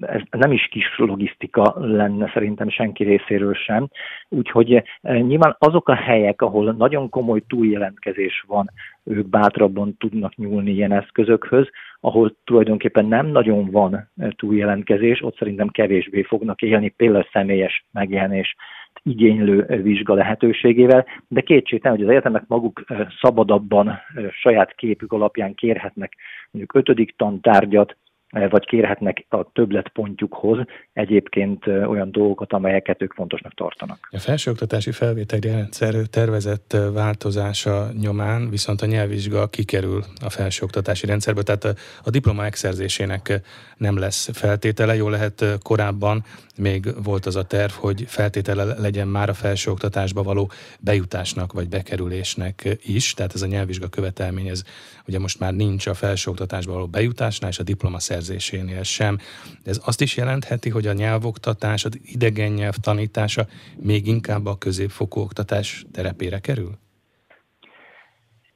ez nem is kis logisztika lenne szerintem senki részéről sem. Úgyhogy nyilván azok a helyek, ahol nagyon komoly túljelentkezés van, ők bátrabban tudnak nyúlni ilyen eszközökhöz, ahol tulajdonképpen nem nagyon van túljelentkezés, ott szerintem kevésbé fognak élni például személyes megjelenés igénylő vizsga lehetőségével, de kétségtelen, hogy az egyetemek maguk szabadabban saját képük alapján kérhetnek mondjuk ötödik tantárgyat, vagy kérhetnek a többletpontjukhoz egyébként olyan dolgokat, amelyeket ők fontosnak tartanak. A felsőoktatási felvételi rendszer tervezett változása nyomán viszont a nyelvvizsga kikerül a felsőoktatási rendszerből, tehát a, a diploma megszerzésének nem lesz feltétele. Jó lehet korábban még volt az a terv, hogy feltétele legyen már a felsőoktatásba való bejutásnak vagy bekerülésnek is, tehát ez a nyelvvizsga követelmény, ez ugye most már nincs a felsőoktatásba való bejutásnál és a diploma megszerzésénél sem. De ez azt is jelentheti, hogy a nyelvoktatás, az idegen nyelv tanítása még inkább a középfokú oktatás terepére kerül?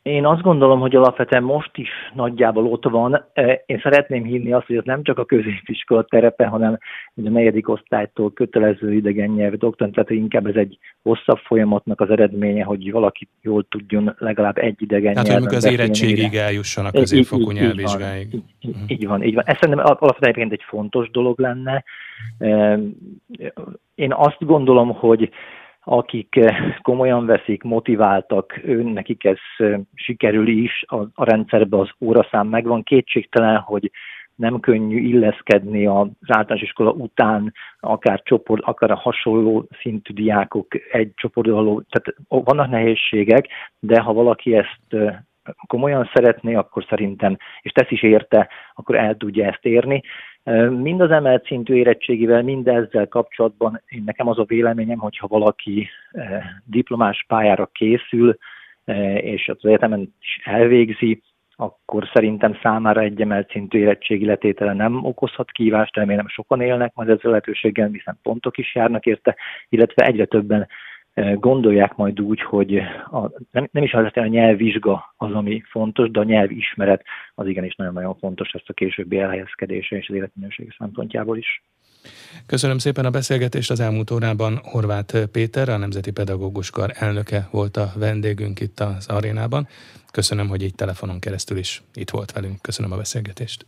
Én azt gondolom, hogy alapvetően most is nagyjából ott van. E, én szeretném hinni azt, hogy ez nem csak a középiskola terepe, hanem a negyedik osztálytól kötelező idegen nyelv doktor, tehát inkább ez egy hosszabb folyamatnak az eredménye, hogy valaki jól tudjon legalább egy idegen Tehát, nyelven hogy az érettségig eljusson a középfokú nyelvvizsgáig. Így, így, így van, így van. Ez szerintem alapvetően egy fontos dolog lenne. Én azt gondolom, hogy akik eh, komolyan veszik, motiváltak, ő, nekik ez sikerül is, a, a rendszerben az óraszám megvan. Kétségtelen, hogy nem könnyű illeszkedni az általános iskola után, akár csoport, akár a hasonló szintű diákok egy csoportban, tehát vannak nehézségek, de ha valaki ezt komolyan szeretné, akkor szerintem, és tesz is érte, akkor el tudja ezt érni. Mind az emelt szintű érettségivel, mind ezzel kapcsolatban én nekem az a véleményem, hogyha valaki diplomás pályára készül, és az egyetemen is elvégzi, akkor szerintem számára egy emelt szintű érettségi letétele nem okozhat kívást, remélem sokan élnek majd ezzel lehetőséggel, hiszen pontok is járnak érte, illetve egyre többen gondolják majd úgy, hogy a, nem, nem is az a nyelvvizsga az, ami fontos, de a nyelvismeret az igenis nagyon-nagyon fontos ezt a későbbi elhelyezkedése és az életminőség szempontjából is. Köszönöm szépen a beszélgetést. Az elmúlt órában Horváth Péter, a Nemzeti Pedagógus Kar elnöke volt a vendégünk itt az arénában. Köszönöm, hogy így telefonon keresztül is itt volt velünk. Köszönöm a beszélgetést.